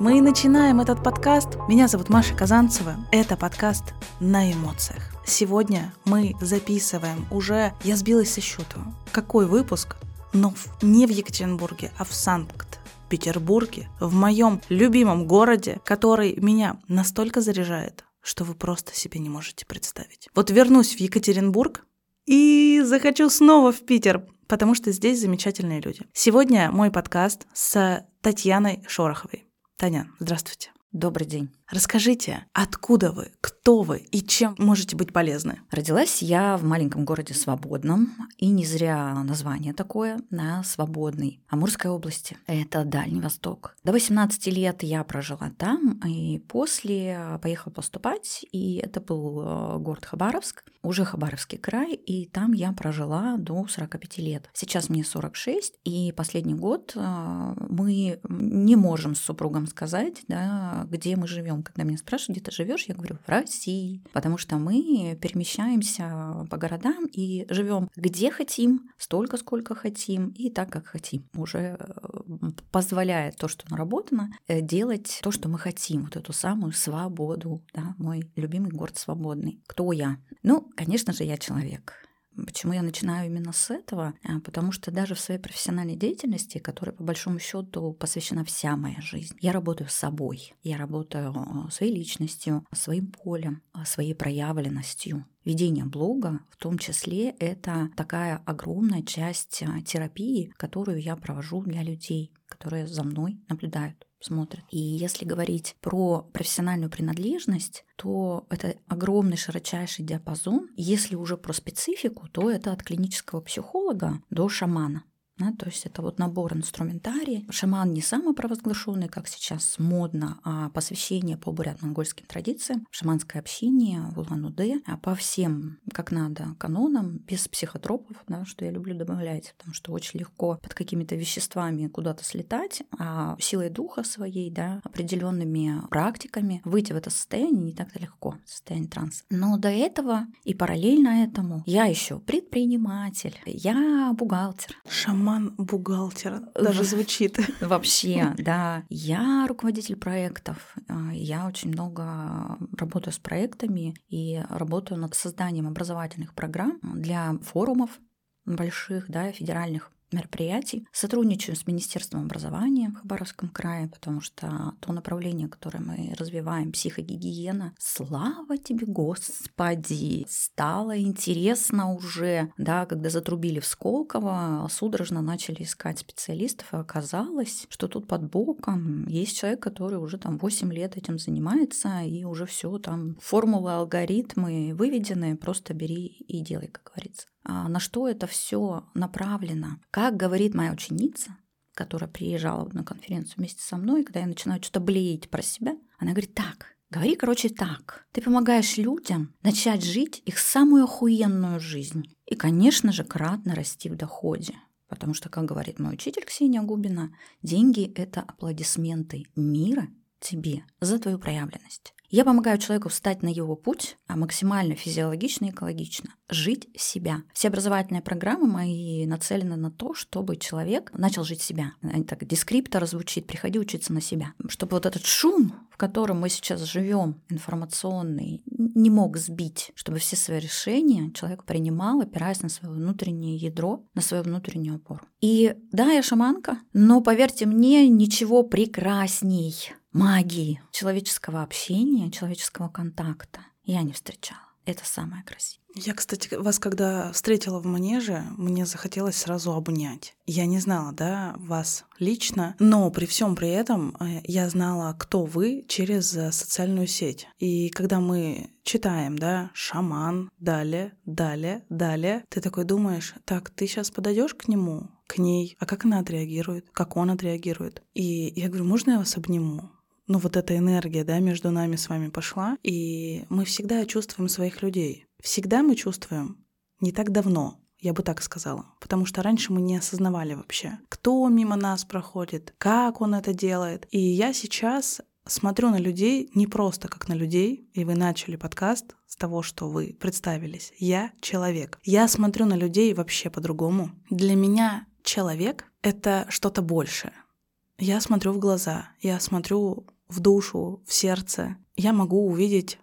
Мы начинаем этот подкаст. Меня зовут Маша Казанцева. Это подкаст на эмоциях. Сегодня мы записываем уже, я сбилась со счету, какой выпуск, но не в Екатеринбурге, а в Санкт-Петербурге, в моем любимом городе, который меня настолько заряжает, что вы просто себе не можете представить. Вот вернусь в Екатеринбург и захочу снова в Питер, потому что здесь замечательные люди. Сегодня мой подкаст с Татьяной Шороховой. Таня, здравствуйте. Добрый день. Расскажите, откуда вы, кто вы и чем можете быть полезны? Родилась я в маленьком городе Свободном, и не зря название такое, на Свободный, Амурской области. Это Дальний Восток. До 18 лет я прожила там, и после поехала поступать, и это был э, город Хабаровск, уже Хабаровский край, и там я прожила до 45 лет. Сейчас мне 46, и последний год э, мы не можем с супругом сказать, да, где мы живем Когда меня спрашивают, где ты живешь, я говорю, в России. Потому что мы перемещаемся по городам и живем где хотим, столько, сколько хотим и так, как хотим. Уже э, позволяет то, что наработано, э, делать то, что мы хотим, вот эту самую свободу. Да? Мой любимый город свободный. Кто я? Ну, конечно же, я человек Почему я начинаю именно с этого? А, потому что даже в своей профессиональной деятельности, которой по большому счету посвящена вся моя жизнь, я работаю с собой, я работаю а, своей личностью, своим полем, а, своей проявленностью. Ведение блога, в том числе, это такая огромная часть терапии, которую я провожу для людей, которые за мной наблюдают смотрят. И если говорить про профессиональную принадлежность, то это огромный широчайший диапазон. Если уже про специфику, то это от клинического психолога до шамана. Да, то есть это вот набор инструментарий. Шаман не самопровозглашенный, как сейчас модно, а посвящение по бурят-монгольским традициям, шаманское общение в Улан-Удэ, а по всем, как надо, канонам, без психотропов, да, что я люблю добавлять, потому что очень легко под какими-то веществами куда-то слетать, а силой духа своей, да, определенными практиками выйти в это состояние не так-то легко, состояние транса. Но до этого и параллельно этому я еще предприниматель, я бухгалтер. Шаман Роман-бухгалтер даже звучит. Вообще, да. Я руководитель проектов. А, я очень много работаю с проектами и работаю над созданием образовательных программ для форумов больших, да, федеральных мероприятий. Сотрудничаю с Министерством образования в Хабаровском крае, потому что то направление, которое мы развиваем, психогигиена, слава тебе, Господи, стало интересно уже, да, когда затрубили в Сколково, судорожно начали искать специалистов, и оказалось, что тут под боком есть человек, который уже там 8 лет этим занимается, и уже все там формулы, алгоритмы выведены, просто бери и делай, как говорится. А, на что это все направлено. Как говорит моя ученица, которая приезжала на конференцию вместе со мной, когда я начинаю что-то блеять про себя, она говорит, так, говори, короче, так. Ты помогаешь людям начать жить их самую охуенную жизнь. И, конечно же, кратно расти в доходе. Потому что, как говорит мой учитель Ксения Губина, деньги – это аплодисменты мира тебе за твою проявленность. Я помогаю человеку встать на его путь, а максимально физиологично и экологично, жить себя. Все образовательные программы мои нацелены на то, чтобы человек начал жить себя. Так дескриптор звучит, приходи учиться на себя. Чтобы вот этот шум, в котором мы сейчас живем, информационный, не мог сбить, чтобы все свои решения человек принимал, опираясь на свое внутреннее ядро, на свою внутреннюю опору. И да, я шаманка, но поверьте мне, ничего прекрасней магии человеческого общения, человеческого контакта я не встречала. Это самое красивое. Я, кстати, вас когда встретила в манеже, мне захотелось сразу обнять. Я не знала, да, вас лично, но при всем при этом э, я знала, кто вы через э, социальную сеть. И когда мы читаем, да, шаман, далее, далее, далее, ты такой думаешь, так, ты сейчас подойдешь к нему, к ней, а как она отреагирует, как он отреагирует. И я говорю, можно я вас обниму? Ну вот эта энергия, да, между нами с вами пошла, и мы всегда чувствуем своих людей. Всегда мы чувствуем, не так давно, я бы так сказала. Потому что раньше мы не осознавали вообще, кто мимо нас проходит, как он это делает. И я сейчас смотрю на людей не просто как на людей, и вы начали подкаст с того, что вы представились. Я человек. Я смотрю на людей вообще по-другому. Для меня человек — это что-то большее. Я смотрю в глаза, я смотрю в душу, в сердце. Я могу увидеть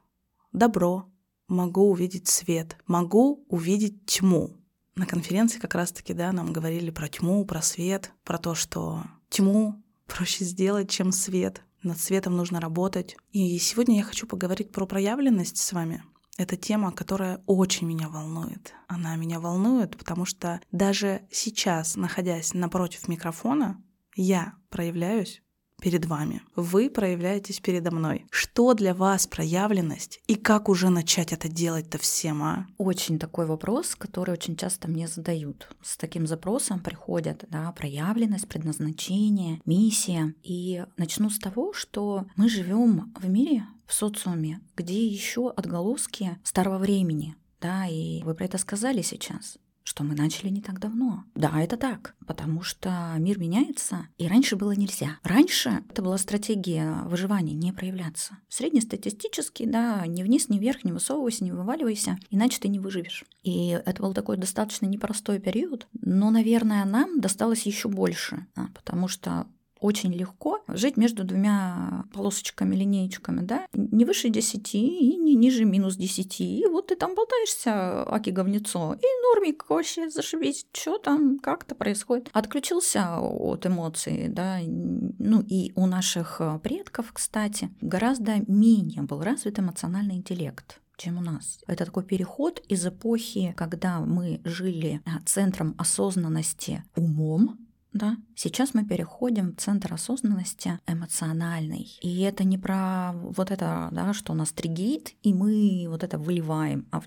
добро, могу увидеть свет, могу увидеть тьму. На конференции как раз-таки, да, нам говорили про тьму, про свет, про то, что тьму проще сделать, чем свет. Над светом нужно работать. И сегодня я хочу поговорить про проявленность с вами. Это тема, которая очень меня волнует. Она меня волнует, потому что даже сейчас, находясь напротив микрофона, я проявляюсь перед вами. Вы проявляетесь передо мной. Что для вас проявленность и как уже начать это делать-то всем, а? Очень такой вопрос, который очень часто мне задают. С таким запросом приходят, да, проявленность, предназначение, миссия. И начну с того, что мы живем в мире, в социуме, где еще отголоски старого времени, да, и вы про это сказали сейчас что мы начали не так давно. Да, это так, потому что мир меняется, и раньше было нельзя. Раньше это была стратегия выживания, не проявляться. Среднестатистически, да, ни вниз, ни вверх, не высовывайся, не вываливайся, иначе ты не выживешь. И это был такой достаточно непростой период, но, наверное, нам досталось еще больше, да, потому что очень легко жить между двумя полосочками, линеечками, да, не выше 10 и не ниже минус 10. И вот ты там болтаешься, аки говнецо, и нормик вообще зашибись, что там, как-то происходит. Отключился от эмоций, да, ну и у наших предков, кстати, гораздо менее был развит эмоциональный интеллект чем у нас. Это такой переход из эпохи, когда мы жили центром осознанности умом, да. Сейчас мы переходим в центр осознанности эмоциональный. И это не про вот это, да, что нас триггерит, и мы вот это выливаем а в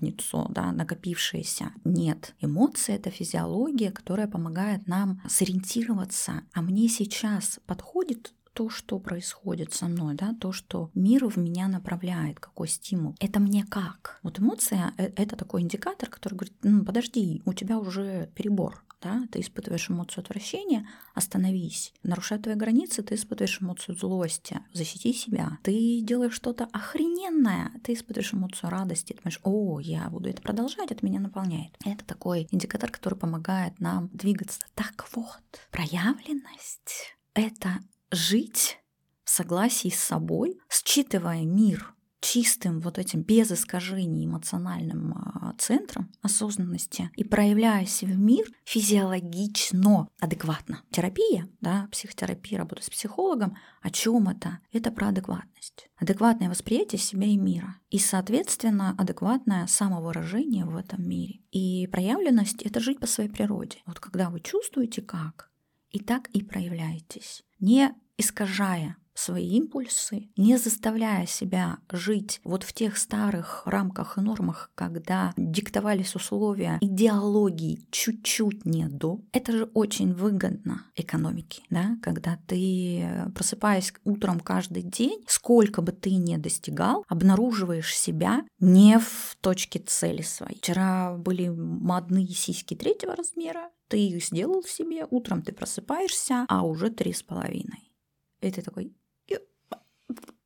да, накопившееся. Нет. Эмоции — это физиология, которая помогает нам сориентироваться. А мне сейчас подходит то, что происходит со мной, да, то, что мир в меня направляет, какой стимул. Это мне как? Вот эмоция — э, это такой индикатор, который говорит, ну, подожди, у тебя уже перебор, да, ты испытываешь эмоцию отвращения, остановись. Нарушая твои границы, ты испытываешь эмоцию злости, защити себя. Ты делаешь что-то охрененное, ты испытываешь эмоцию радости, ты думаешь, о, я буду это продолжать, это меня наполняет. Это такой индикатор, который помогает нам двигаться. Так вот, проявленность — это жить в согласии с собой, считывая мир чистым вот этим без искажений эмоциональным а, центром осознанности и проявляясь в мир физиологично, адекватно. Терапия, да, психотерапия, работа с психологом, о чем это? Это про адекватность. Адекватное восприятие себя и мира. И, соответственно, адекватное самовыражение в этом мире. И проявленность — это жить по своей природе. Вот когда вы чувствуете как, и так и проявляетесь. Не искажая свои импульсы, не заставляя себя жить вот в тех старых рамках и нормах, когда диктовались условия идеологии чуть-чуть не до. Это же очень выгодно экономике, да, когда ты, просыпаясь утром каждый день, сколько бы ты ни достигал, обнаруживаешь себя не в точке цели своей. Вчера были модные сиськи третьего размера, ты их сделал себе, утром ты просыпаешься, а уже три с половиной. И ты такой,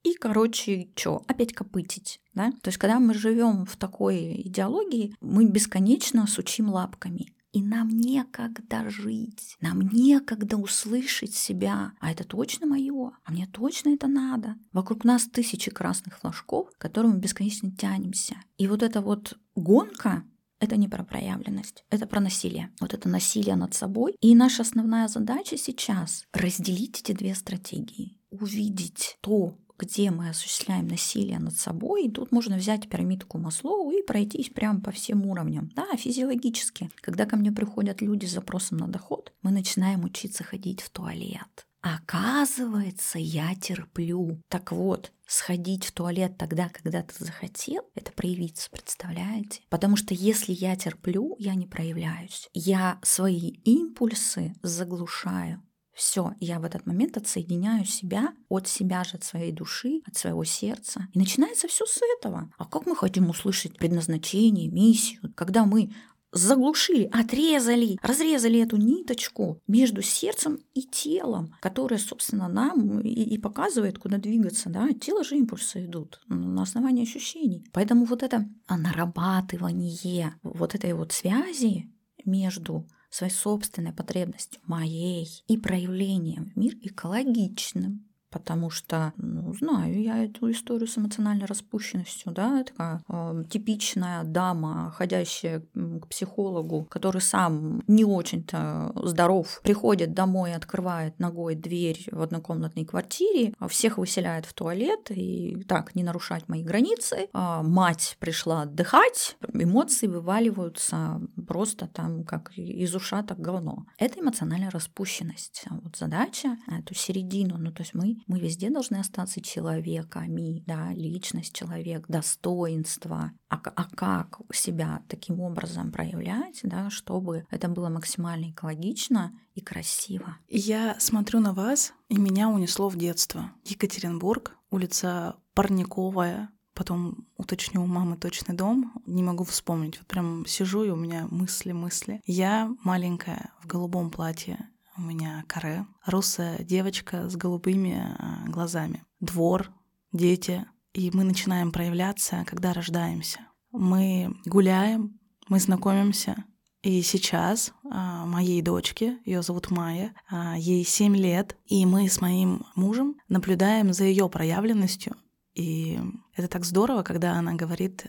и, короче, что, опять копытить, да? То есть, когда мы живем в такой идеологии, мы бесконечно сучим лапками. И нам некогда жить, нам некогда услышать себя. А это точно мое, а мне точно это надо. Вокруг нас тысячи красных флажков, к которым мы бесконечно тянемся. И вот эта вот гонка, это не про проявленность, это про насилие. Вот это насилие над собой. И наша основная задача сейчас — разделить эти две стратегии. Увидеть то, где мы осуществляем насилие над собой, и тут можно взять пирамидку Маслоу и пройтись прямо по всем уровням. Да, физиологически. Когда ко мне приходят люди с запросом на доход, мы начинаем учиться ходить в туалет. Оказывается, я терплю. Так вот, сходить в туалет тогда, когда ты захотел, это проявиться, представляете? Потому что если я терплю, я не проявляюсь. Я свои импульсы заглушаю. Все, я в этот момент отсоединяю себя от себя же, от своей души, от своего сердца. И начинается все с этого. А как мы хотим услышать предназначение, миссию, когда мы заглушили, отрезали, разрезали эту ниточку между сердцем и телом, которая, собственно, нам и, и показывает, куда двигаться. Да? Тело же импульсы идут на основании ощущений. Поэтому вот это нарабатывание вот этой вот связи между своей собственной потребностью, моей, и проявлением в мир экологичным, потому что, ну, знаю я эту историю с эмоциональной распущенностью, да, такая э, типичная дама, ходящая к психологу, который сам не очень-то здоров, приходит домой, открывает ногой дверь в однокомнатной квартире, а всех выселяет в туалет и так, не нарушать мои границы. А мать пришла отдыхать, эмоции вываливаются просто там, как из ушаток говно. Это эмоциональная распущенность. Вот задача эту середину, ну, то есть мы мы везде должны остаться человеками, да, личность человек, достоинство. А, а как себя таким образом проявлять, да, чтобы это было максимально экологично и красиво? Я смотрю на вас, и меня унесло в детство. Екатеринбург, улица Парниковая, Потом уточню у мамы точный дом, не могу вспомнить. Вот прям сижу, и у меня мысли, мысли. Я маленькая в голубом платье, у меня каре, русая девочка с голубыми а, глазами. Двор, дети. И мы начинаем проявляться, когда рождаемся. Мы гуляем, мы знакомимся. И сейчас а, моей дочке, ее зовут Майя, а, ей 7 лет, и мы с моим мужем наблюдаем за ее проявленностью. И это так здорово, когда она говорит,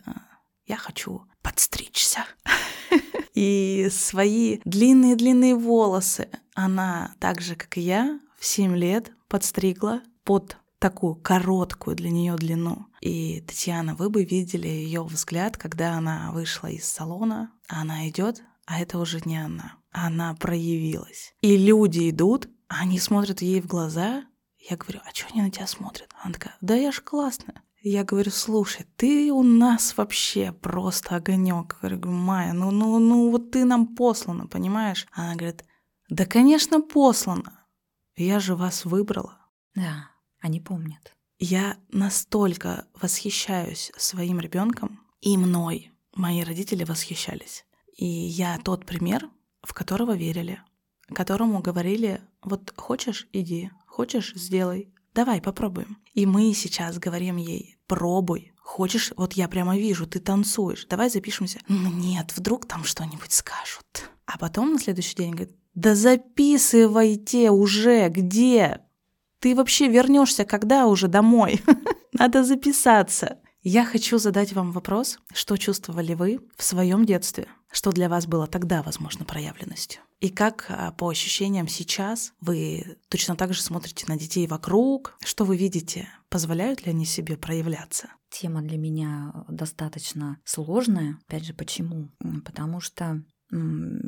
я хочу подстричься. И свои длинные-длинные волосы она, так же, как и я, в 7 лет подстригла под такую короткую для нее длину. И, Татьяна, вы бы видели ее взгляд, когда она вышла из салона, она идет, а это уже не она. Она проявилась. И люди идут, они смотрят ей в глаза. Я говорю, а что они на тебя смотрят? Она такая, да я ж классная. Я говорю, слушай, ты у нас вообще просто огонек. Я говорю, Майя, ну, ну, ну, вот ты нам послана, понимаешь? Она говорит, да, конечно, послана. Я же вас выбрала. Да, они помнят. Я настолько восхищаюсь своим ребенком и мной. Мои родители восхищались. И я тот пример, в которого верили, которому говорили, вот хочешь, иди, хочешь, сделай, давай попробуем. И мы сейчас говорим ей, пробуй, хочешь, вот я прямо вижу, ты танцуешь, давай запишемся. Ну нет, вдруг там что-нибудь скажут. А потом на следующий день говорит, да записывайте уже, где? Ты вообще вернешься когда уже домой? Надо записаться. Я хочу задать вам вопрос, что чувствовали вы в своем детстве, что для вас было тогда, возможно, проявленностью. И как а, по ощущениям сейчас вы точно так же смотрите на детей вокруг, что вы видите, позволяют ли они себе проявляться? Тема для меня достаточно сложная. Опять же, почему? Потому что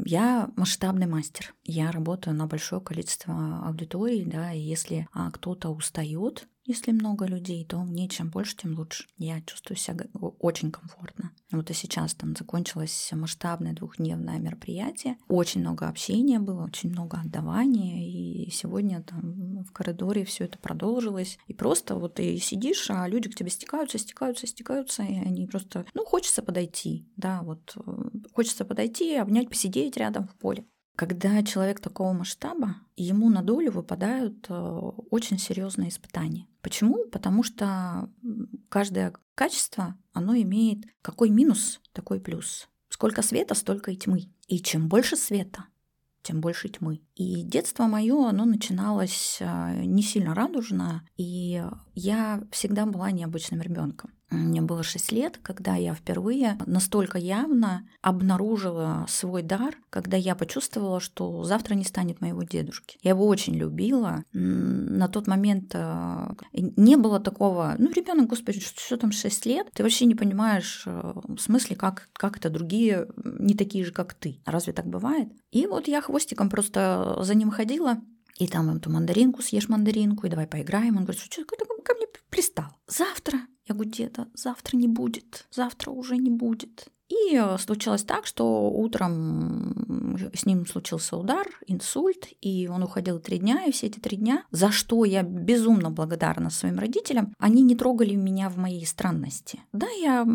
я масштабный мастер. Я работаю на большое количество аудиторий, да, и если а, кто-то устает, если много людей, то мне чем больше, тем лучше. Я чувствую себя очень комфортно. Вот и сейчас там закончилось масштабное двухдневное мероприятие. Очень много общения было, очень много отдавания. И сегодня там в коридоре все это продолжилось. И просто вот ты сидишь, а люди к тебе стекаются, стекаются, стекаются, и они просто, ну, хочется подойти, да, вот э, хочется подойти, обнять, посидеть рядом в поле. Когда человек такого масштаба, ему на долю выпадают э, очень серьезные испытания. Почему? Потому что каждое качество, оно имеет какой минус, такой плюс. Сколько света, столько и тьмы. И чем больше света, тем больше тьмы. И детство мое, оно начиналось э, не сильно радужно, и я всегда была необычным ребенком. Мне было 6 лет, когда я впервые настолько явно обнаружила свой дар, когда я почувствовала, что завтра не станет моего дедушки. Я его очень любила. На тот момент э, не было такого, ну, ребенок, господи, что там 6 лет, ты вообще не понимаешь э, в смысле, как, как это другие не такие же, как ты. Разве так бывает? И вот я хвостиком просто за ним ходила, и там эту мандаринку съешь мандаринку, и давай поиграем. Он говорит, что ты ко мне пристал? Завтра я говорю, деда, завтра не будет, завтра уже не будет. И э, случилось так, что утром с ним случился удар, инсульт, и он уходил три дня, и все эти три дня, за что я безумно благодарна своим родителям, они не трогали меня в моей странности. Да, я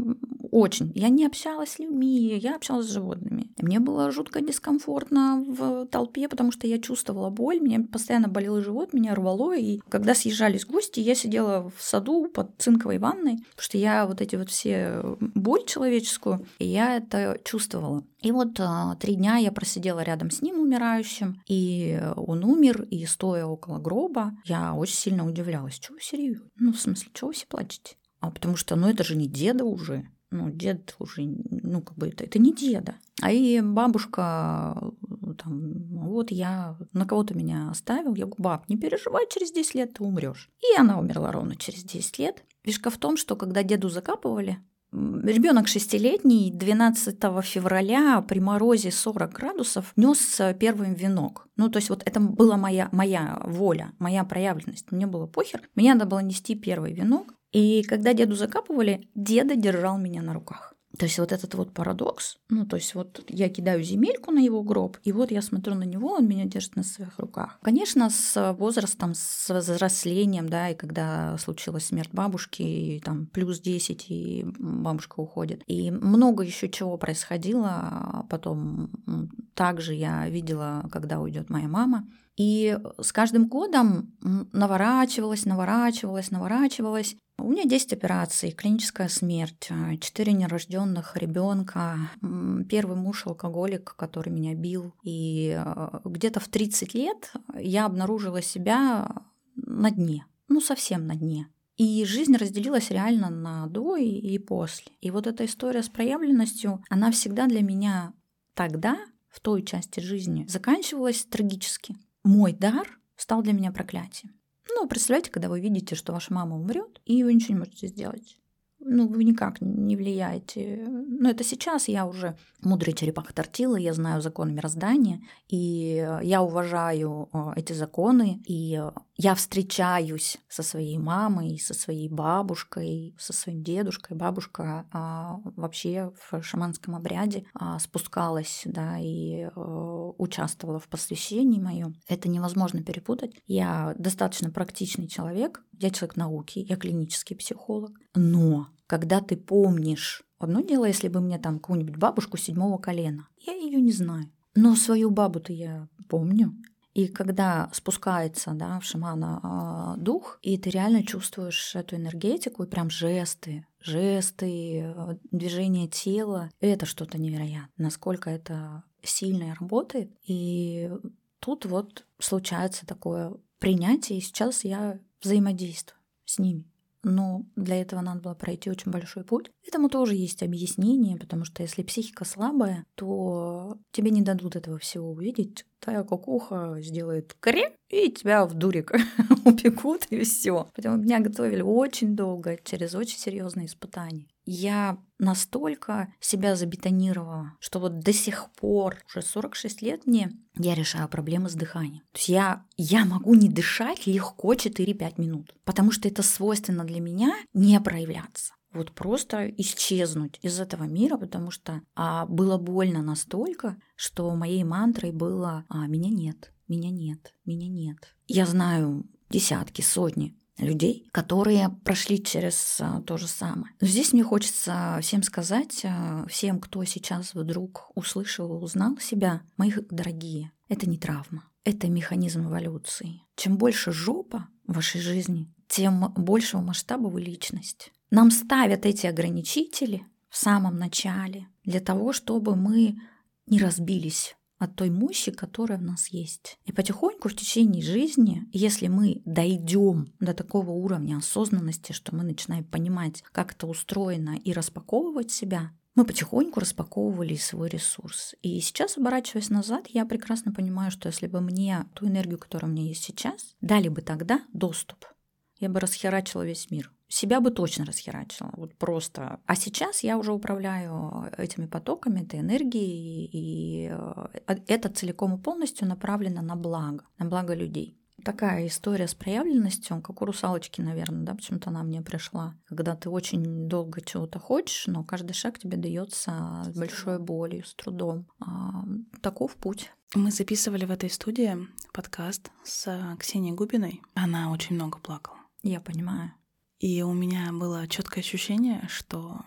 очень, я не общалась с людьми, я общалась с животными. Мне было жутко дискомфортно в толпе, потому что я чувствовала боль, мне постоянно болел живот, меня рвало. И когда съезжались гости, я сидела в саду под цинковой ванной, потому что я вот эти вот все боль человеческую, и я это чувствовала. И вот а, три дня я просидела рядом с ним умирающим, и он умер, и стоя около гроба, я очень сильно удивлялась. Чего вы серьезно? Ну, в смысле, чего вы все плачете? А потому что, ну, это же не деда уже. Ну, дед уже, ну, как бы это, это не деда. А и бабушка, там, вот я, на кого-то меня оставил, я говорю, баб, не переживай, через 10 лет ты умрешь. И она умерла ровно через 10 лет. Фишка в том, что когда деду закапывали, Ребенок шестилетний 12 февраля при морозе 40 градусов нес первый венок. Ну, то есть вот это была моя, моя воля, моя проявленность. Мне было похер. Мне надо было нести первый венок. И когда деду закапывали, деда держал меня на руках. То есть вот этот вот парадокс, ну то есть вот я кидаю земельку на его гроб, и вот я смотрю на него, он меня держит на своих руках. Конечно, с возрастом, с взрослением, да, и когда случилась смерть бабушки, и там плюс 10, и бабушка уходит. И много еще чего происходило. А потом также я видела, когда уйдет моя мама. И с каждым годом наворачивалась, наворачивалась, наворачивалась. У меня 10 операций, клиническая смерть, 4 нерожденных ребенка, первый муж алкоголик, который меня бил. И э, где-то в 30 лет я обнаружила себя на дне, ну совсем на дне. И жизнь разделилась реально на до и, и после. И вот эта история с проявленностью, она всегда для меня тогда, в той части жизни, заканчивалась трагически. Мой дар стал для меня проклятием. Ну, представляете, когда вы видите, что ваша мама умрет, и вы ничего не можете сделать ну, вы никак не влияете. Но это сейчас я уже мудрый черепаха тортила, я знаю законы мироздания, и я уважаю э, эти законы, и я встречаюсь со своей мамой, со своей бабушкой, со своим дедушкой. Бабушка а, вообще в шаманском обряде а, спускалась, да, и а, участвовала в посвящении моем. Это невозможно перепутать. Я достаточно практичный человек, я человек науки, я клинический психолог, но когда ты помнишь, одно дело, если бы мне там какую-нибудь бабушку седьмого колена, я ее не знаю, но свою бабу-то я помню. И когда спускается да, в шамана э, дух, и ты реально чувствуешь эту энергетику, и прям жесты, жесты, э, движение тела, это что-то невероятное, насколько это сильно работает. И тут вот случается такое принятие, и сейчас я взаимодействую с ними. Но для этого надо было пройти очень большой путь. Этому тоже есть объяснение, потому что если психика слабая, то тебе не дадут этого всего увидеть. Твоя кукуха сделает кре, и тебя в дурик упекут, и все. Поэтому меня готовили очень долго, через очень серьезные испытания я настолько себя забетонировала, что вот до сих пор, уже 46 лет мне, я решаю проблемы с дыханием. То есть я, я могу не дышать легко 4-5 минут, потому что это свойственно для меня не проявляться вот просто исчезнуть из этого мира, потому что а, было больно настолько, что моей мантрой было а, «меня нет, меня нет, меня нет». Я знаю десятки, сотни людей, которые прошли через а, то же самое. Но здесь мне хочется всем сказать, а, всем, кто сейчас вдруг услышал, узнал себя, моих дорогие, это не травма, это механизм эволюции. Чем больше жопа в вашей жизни, тем большего масштаба вы личность. Нам ставят эти ограничители в самом начале для того, чтобы мы не разбились от той мощи, которая в нас есть. И потихоньку в течение жизни, если мы дойдем до такого уровня осознанности, что мы начинаем понимать, как это устроено и распаковывать себя, мы потихоньку распаковывали свой ресурс. И сейчас, оборачиваясь назад, я прекрасно понимаю, что если бы мне ту энергию, которая у меня есть сейчас, дали бы тогда доступ, я бы расхерачила весь мир себя бы точно расхерачила. Вот просто. А сейчас я уже управляю этими потоками, этой энергией, и э, это целиком и полностью направлено на благо, на благо людей. Такая история с проявленностью, как у русалочки, наверное, да, почему-то она мне пришла. Когда ты очень долго чего-то хочешь, но каждый шаг тебе дается с большой болью, с трудом. А, таков путь. Мы записывали в этой студии подкаст с Ксенией Губиной. Она очень много плакала. Я понимаю. И у меня было четкое ощущение, что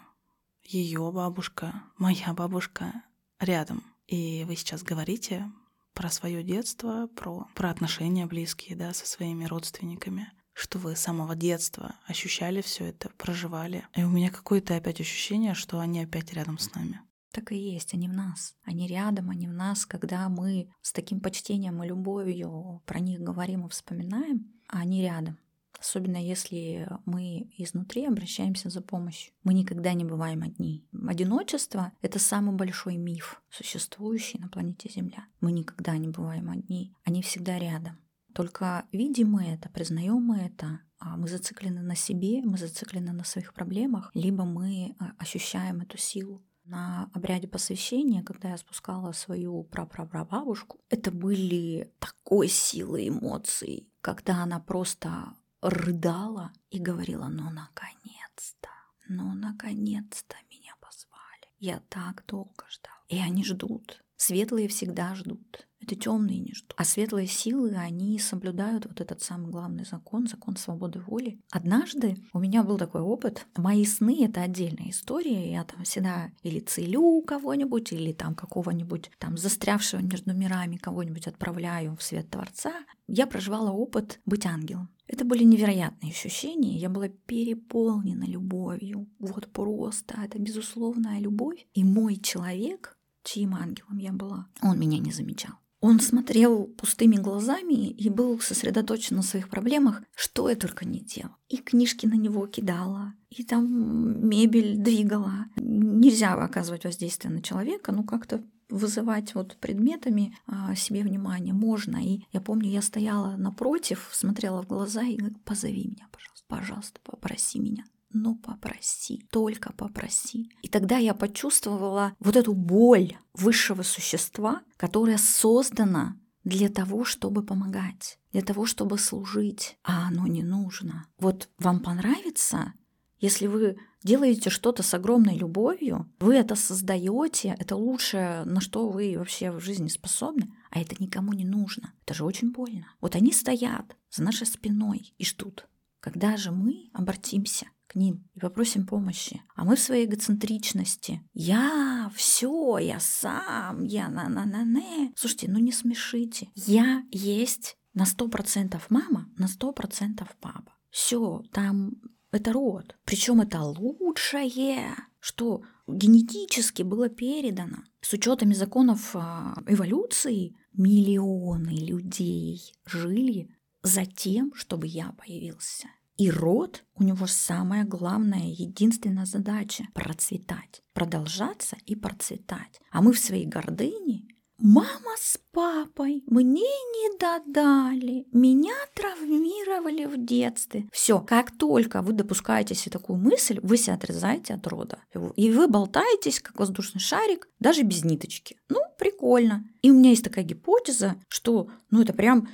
ее бабушка, моя бабушка рядом. И вы сейчас говорите про свое детство, про, про отношения близкие, да, со своими родственниками что вы с самого детства ощущали все это, проживали. И у меня какое-то опять ощущение, что они опять рядом с нами. Так и есть, они в нас. Они рядом, они в нас, когда мы с таким почтением и любовью про них говорим и вспоминаем, а они рядом. Особенно если мы изнутри обращаемся за помощью. Мы никогда не бываем одни. Одиночество — это самый большой миф, существующий на планете Земля. Мы никогда не бываем одни. Они всегда рядом. Только видим мы это, признаем мы это, а мы зациклены на себе, мы зациклены на своих проблемах, либо мы а, ощущаем эту силу. На обряде посвящения, когда я спускала свою прапрапрабабушку, это были такой силы эмоций, когда она просто рыдала и говорила, ну наконец-то, ну наконец-то меня позвали. Я так долго ждал. И они ждут. Светлые всегда ждут. Это темные не ждут. А светлые силы, они соблюдают вот этот самый главный закон, закон свободы воли. Однажды у меня был такой опыт. Мои сны — это отдельная история. Я там всегда или целю кого-нибудь, или там какого-нибудь там застрявшего между мирами кого-нибудь отправляю в свет Творца. Я проживала опыт быть ангелом. Это были невероятные ощущения. Я была переполнена любовью. Вот просто. Это безусловная любовь. И мой человек, чьим ангелом я была, он меня не замечал. Он смотрел пустыми глазами и был сосредоточен на своих проблемах, что я только не делала. И книжки на него кидала, и там мебель двигала. Нельзя оказывать воздействие на человека, ну как-то вызывать вот предметами а, себе внимание можно. И я помню, я стояла напротив, смотрела в глаза и говорю, позови меня, пожалуйста, пожалуйста, попроси меня но попроси, только попроси. И тогда я почувствовала вот эту боль высшего существа, которая создана для того, чтобы помогать, для того, чтобы служить, а оно не нужно. Вот вам понравится, если вы делаете что-то с огромной любовью, вы это создаете, это лучшее, на что вы вообще в жизни способны, а это никому не нужно. Это же очень больно. Вот они стоят за нашей спиной и ждут. Когда же мы обратимся к ним и попросим помощи. А мы в своей эгоцентричности. Я все, я сам, я на-на-на-не. Слушайте, ну не смешите. Я есть на сто процентов мама, на сто процентов папа. Все, там это род. Причем это лучшее, что генетически было передано. С учетами законов а, эволюции миллионы людей жили за тем, чтобы я появился. И род у него самая главная, единственная задача – процветать, продолжаться и процветать. А мы в своей гордыне Мама с папой мне не додали, меня травмировали в детстве. Все, как только вы допускаете себе такую мысль, вы себя отрезаете от рода. И вы болтаетесь, как воздушный шарик, даже без ниточки. Ну, прикольно. И у меня есть такая гипотеза, что ну это прям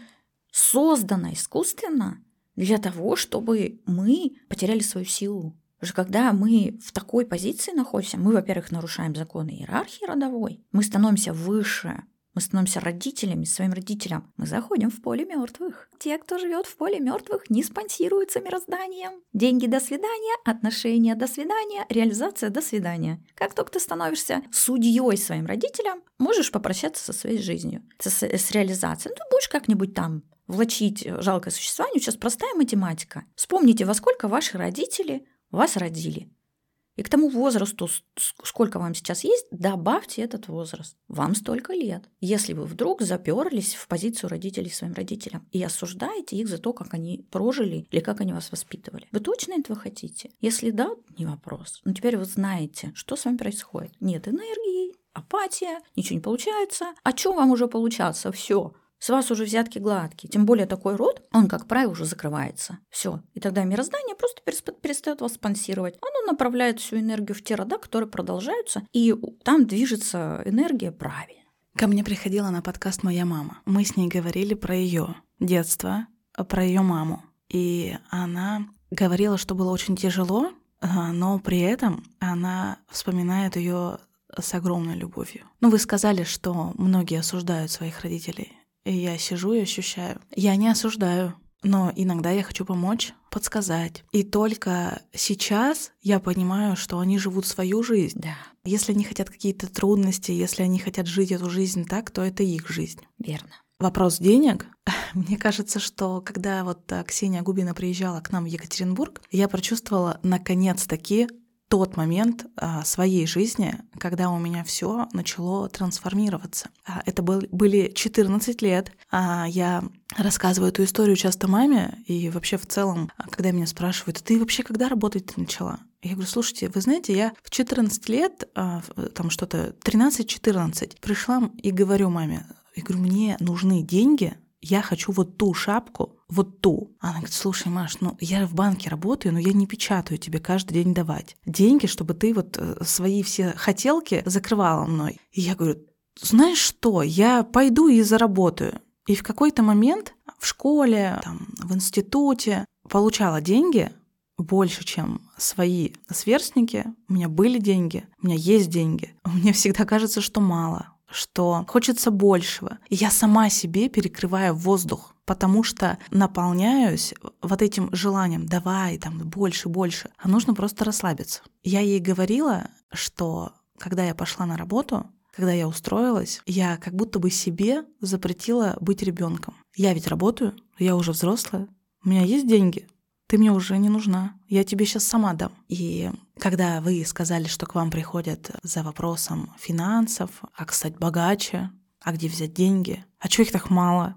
создано искусственно для того, чтобы мы потеряли свою силу. Что когда мы в такой позиции находимся, мы, во-первых, нарушаем законы иерархии родовой, мы становимся выше, мы становимся родителями своим родителям. Мы заходим в поле мертвых. Те, кто живет в поле мертвых, не спонсируются мирозданием. Деньги до свидания, отношения до свидания, реализация до свидания. Как только ты становишься судьей своим родителям, можешь попрощаться со своей жизнью, с, с реализацией. Ну, ты будешь как-нибудь там влачить жалкое существование, сейчас простая математика. Вспомните, во сколько ваши родители вас родили. И к тому возрасту, сколько вам сейчас есть, добавьте этот возраст. Вам столько лет. Если вы вдруг заперлись в позицию родителей своим родителям и осуждаете их за то, как они прожили или как они вас воспитывали. Вы точно этого хотите? Если да, не вопрос. Но теперь вы знаете, что с вами происходит. Нет энергии, апатия, ничего не получается. А что вам уже получаться? Все. С вас уже взятки гладкие. Тем более такой род, он, как правило, уже закрывается. Все. И тогда мироздание просто перестает вас спонсировать. Оно направляет всю энергию в те рода, которые продолжаются, и там движется энергия правильно. Ко мне приходила на подкаст моя мама. Мы с ней говорили про ее детство, про ее маму. И она говорила, что было очень тяжело, а, но при этом она вспоминает ее с огромной любовью. Ну, вы сказали, что многие осуждают своих родителей. И я сижу и ощущаю. Я не осуждаю. но иногда я хочу помочь, подсказать. И только сейчас я понимаю, что они живут свою жизнь. Да. Если они хотят какие-то трудности, если они хотят жить эту жизнь так, то это их жизнь. Верно. Вопрос денег. Мне кажется, что когда вот э, Ксения Губина приезжала к нам в Екатеринбург, я прочувствовала наконец-таки тот момент а, своей жизни, когда у меня все начало трансформироваться. А, это был, были 14 лет. А, я рассказываю эту историю часто маме, и вообще в целом, когда меня спрашивают, ты вообще когда работать начала? Я говорю, слушайте, вы знаете, я в 14 лет, там что-то 13-14, пришла и говорю маме, я говорю, мне нужны деньги, я хочу вот ту шапку, вот ту. Она говорит, слушай, Маш, ну я в банке работаю, но я не печатаю тебе каждый день давать деньги, чтобы ты вот э, свои все хотелки закрывала мной. И я говорю, знаешь что, я пойду и заработаю. И в какой-то момент в школе, там, в институте получала деньги больше, чем свои сверстники. У меня были деньги, у меня есть деньги. Мне всегда кажется, что мало что хочется большего. И я сама себе перекрываю воздух, потому что наполняюсь вот этим желанием «давай, там, больше, больше», а нужно просто расслабиться. Я ей говорила, что когда я пошла на работу, когда я устроилась, я как будто бы себе запретила быть ребенком. Я ведь работаю, я уже взрослая, у меня есть деньги, ты мне уже не нужна, я тебе сейчас сама дам. И когда вы сказали, что к вам приходят за вопросом финансов, а как стать богаче, а где взять деньги, а чего их так мало,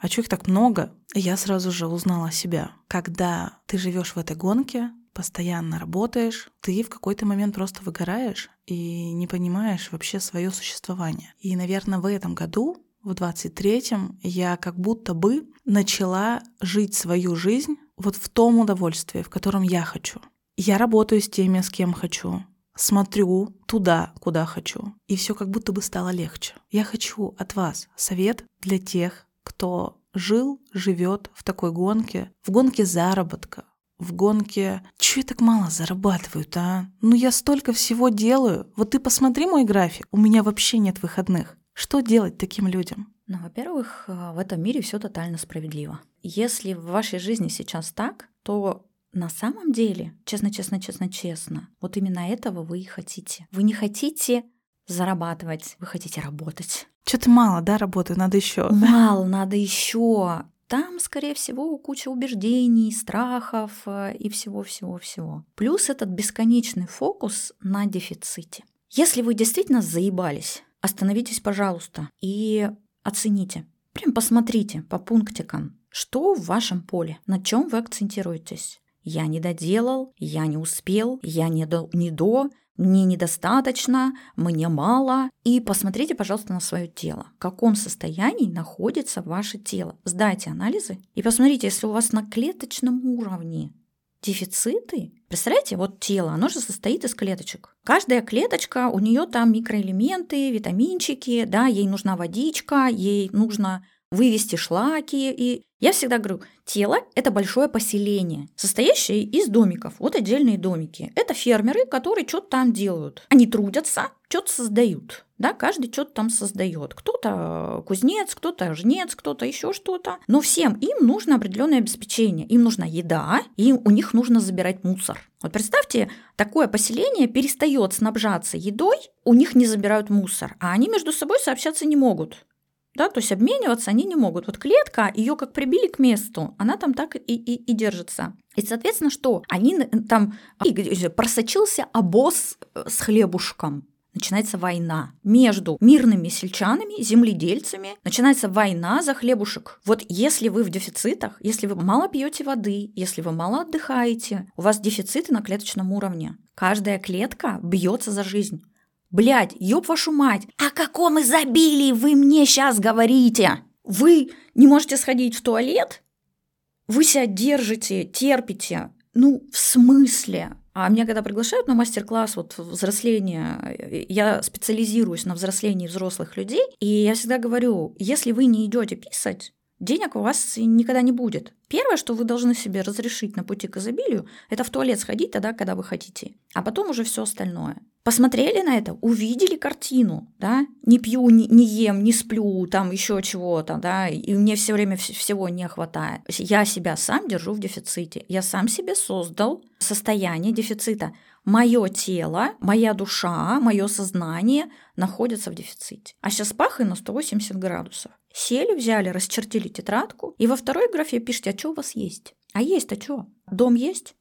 а чего их так много, я сразу же узнала себя. Когда ты живешь в этой гонке, постоянно работаешь, ты в какой-то момент просто выгораешь и не понимаешь вообще свое существование. И, наверное, в этом году в 23-м я как будто бы начала жить свою жизнь вот в том удовольствии, в котором я хочу. Я работаю с теми, с кем хочу, смотрю туда, куда хочу, и все как будто бы стало легче. Я хочу от вас совет для тех, кто жил, живет в такой гонке, в гонке заработка, в гонке «Чё я так мало зарабатываю а? Ну я столько всего делаю. Вот ты посмотри мой график, у меня вообще нет выходных. Что делать таким людям?» Ну, во-первых, э, в этом мире все тотально справедливо. Если в вашей жизни сейчас так, то на самом деле, честно, честно, честно, честно, вот именно этого вы и хотите. Вы не хотите зарабатывать, вы хотите работать. Что-то мало, да, работаю, надо еще. Мало, надо еще. Там, скорее всего, куча убеждений, страхов э, и всего-всего-всего. Плюс этот бесконечный фокус на дефиците. Если вы действительно заебались, остановитесь, пожалуйста, и оцените. Прям посмотрите по пунктикам, что в вашем поле, на чем вы акцентируетесь. Я не доделал, я не успел, я не до, не до, мне недостаточно, мне мало. И посмотрите, пожалуйста, на свое тело. В каком состоянии находится ваше тело. Сдайте анализы и посмотрите, если у вас на клеточном уровне дефициты. Представляете, вот тело, оно же состоит из клеточек. Каждая клеточка, у нее там микроэлементы, витаминчики, да, ей нужна водичка, ей нужно вывести шлаки. И я всегда говорю, тело – это большое поселение, состоящее из домиков. Вот отдельные домики. Это фермеры, которые что-то там делают. Они трудятся, что-то создают. Да, каждый что-то там создает. Кто-то кузнец, кто-то жнец, кто-то еще что-то. Но всем им нужно определенное обеспечение. Им нужна еда, и у них нужно забирать мусор. Вот представьте, такое поселение перестает снабжаться едой, у них не забирают мусор, а они между собой сообщаться не могут да, то есть обмениваться они не могут. Вот клетка, ее как прибили к месту, она там так и, и, и держится. И, соответственно, что? Они там просочился обоз э, с хлебушком, начинается война между мирными сельчанами, земледельцами, начинается война за хлебушек. Вот если вы в дефицитах, если вы мало пьете воды, если вы мало отдыхаете, у вас дефициты на клеточном уровне. Каждая клетка бьется за жизнь. Блядь, ёб вашу мать, о каком изобилии вы мне сейчас говорите? Вы не можете сходить в туалет? Вы себя держите, терпите. Ну, в смысле? А меня когда приглашают на мастер-класс вот взросления, я специализируюсь на взрослении взрослых людей, и я всегда говорю, если вы не идете писать, денег у вас никогда не будет. Первое, что вы должны себе разрешить на пути к изобилию, это в туалет сходить тогда, когда вы хотите, а потом уже все остальное. посмотрели на это, увидели картину, да, не пью, не, не ем, не сплю, там еще чего-то, да, и мне все время всего не хватает. Я себя сам держу в дефиците. Я сам себе создал состояние дефицита. Мое тело, моя душа, мое сознание находятся в дефиците. А сейчас пахай на 180 градусов. Сели, взяли, расчертили тетрадку, и во второй графе пишите, а что у вас есть? А есть-то что? Дом есть?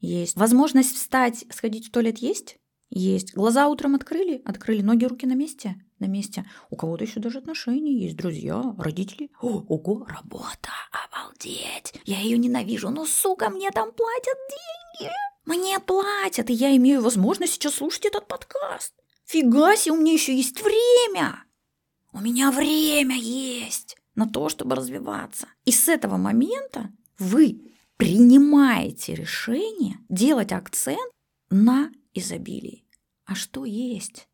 Есть. Возможность встать, сходить в туалет есть? Есть. Глаза утром открыли? Открыли. Ноги, руки на месте? На месте. У кого-то еще даже отношения есть, друзья, родители. О, ого, работа, обалдеть. Я ее ненавижу, но, сука, мне там платят деньги. Мне платят, и я имею возможность сейчас слушать этот подкаст. Фига себе, у меня еще есть время. У меня время есть на то, чтобы развиваться. И с этого момента вы принимаете решение делать акцент на изобилии. А что есть?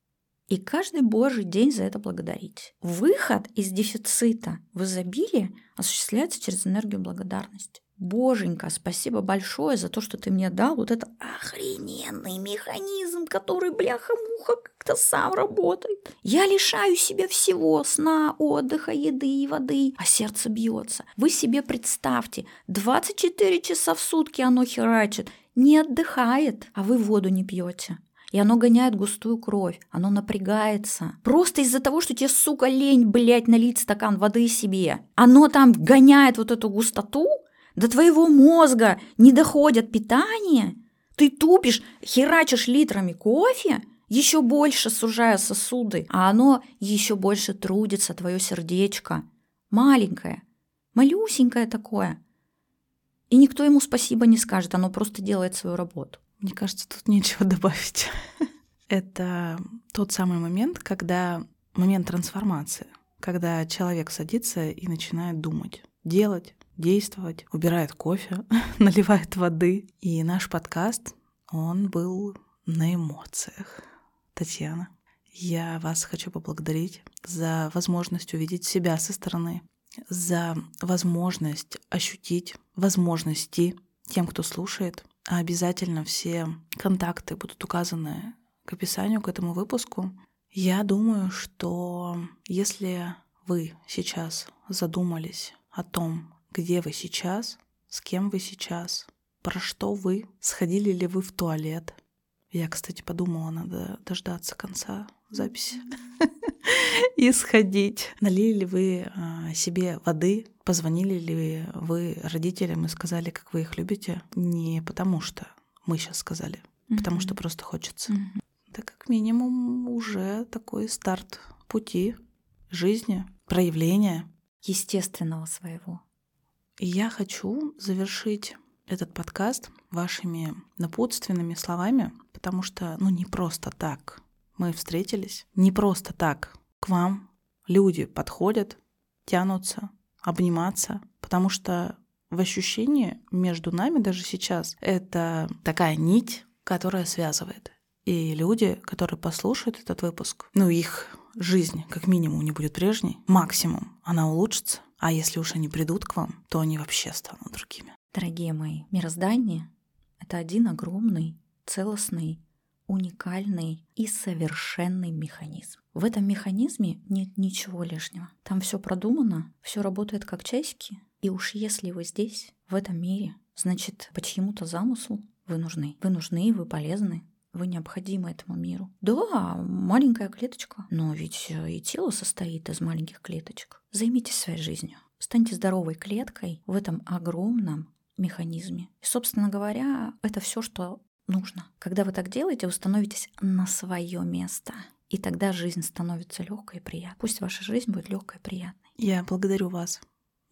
И каждый божий день за это благодарить. Выход из дефицита в изобилие осуществляется через энергию благодарности. Боженька, спасибо большое за то, что ты мне дал вот этот охрененный механизм, который, бляха-муха, как-то сам работает. Я лишаю себя всего, сна, отдыха, еды и воды, а сердце бьется. Вы себе представьте, 24 часа в сутки оно херачит, не отдыхает, а вы воду не пьете. И оно гоняет густую кровь, оно напрягается. Просто из-за того, что тебе, сука, лень, блядь, налить стакан воды себе. Оно там гоняет вот эту густоту, до твоего мозга не доходит питание, ты тупишь, херачишь литрами кофе, еще больше сужая сосуды, а оно еще больше трудится, твое сердечко. Маленькое, малюсенькое такое. И никто ему спасибо не скажет, оно просто делает свою работу. Мне кажется, тут нечего добавить. Это тот самый момент, когда момент трансформации, когда человек садится и начинает думать, делать, действовать, убирает кофе, наливает воды. И наш подкаст, он был на эмоциях. Татьяна, я вас хочу поблагодарить за возможность увидеть себя со стороны, за возможность ощутить возможности тем, кто слушает. А обязательно все контакты будут указаны к описанию к этому выпуску. Я думаю, что если вы сейчас задумались о том, где вы сейчас, с кем вы сейчас, про что вы, сходили ли вы в туалет. Я, кстати, подумала, надо дождаться конца записи и сходить. Налили ли вы а, себе воды, позвонили ли вы родителям и сказали, как вы их любите, не потому что мы сейчас сказали, потому что просто хочется. Это как минимум уже такой старт пути жизни, проявления естественного своего. Я хочу завершить этот подкаст вашими напутственными словами, потому что, ну, не просто так мы встретились, не просто так к вам люди подходят, тянутся, обниматься, потому что в ощущении между нами даже сейчас это такая нить, которая связывает. И люди, которые послушают этот выпуск, ну, их жизнь как минимум не будет прежней, максимум она улучшится, а если уж они придут к вам, то они вообще станут другими. Дорогие мои, мироздание — это один огромный, целостный, уникальный и совершенный механизм. В этом механизме нет ничего лишнего. Там все продумано, все работает как часики. И уж если вы здесь, в этом мире, значит, по чьему-то замыслу вы нужны. Вы нужны, вы полезны, вы необходимы этому миру. Да, маленькая клеточка, но ведь и тело состоит из маленьких клеточек. Займитесь своей жизнью. Станьте здоровой клеткой в этом огромном механизме. И, собственно говоря, это все, что нужно. Когда вы так делаете, вы становитесь на свое место. И тогда жизнь становится легкой и приятной. Пусть ваша жизнь будет легкой и приятной. Я благодарю вас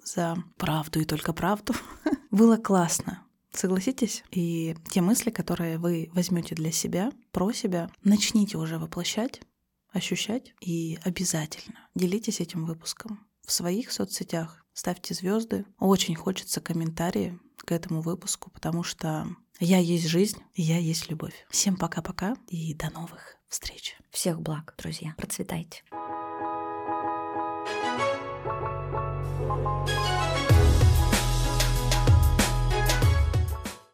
за правду и только правду. Было классно. Согласитесь? И те мысли, которые вы возьмете для себя, про себя, начните уже воплощать, ощущать и обязательно делитесь этим выпуском в своих соцсетях. Ставьте звезды. Очень хочется комментарии к этому выпуску, потому что я есть жизнь, и я есть любовь. Всем пока-пока и до новых встреч. Всех благ, друзья. Процветайте.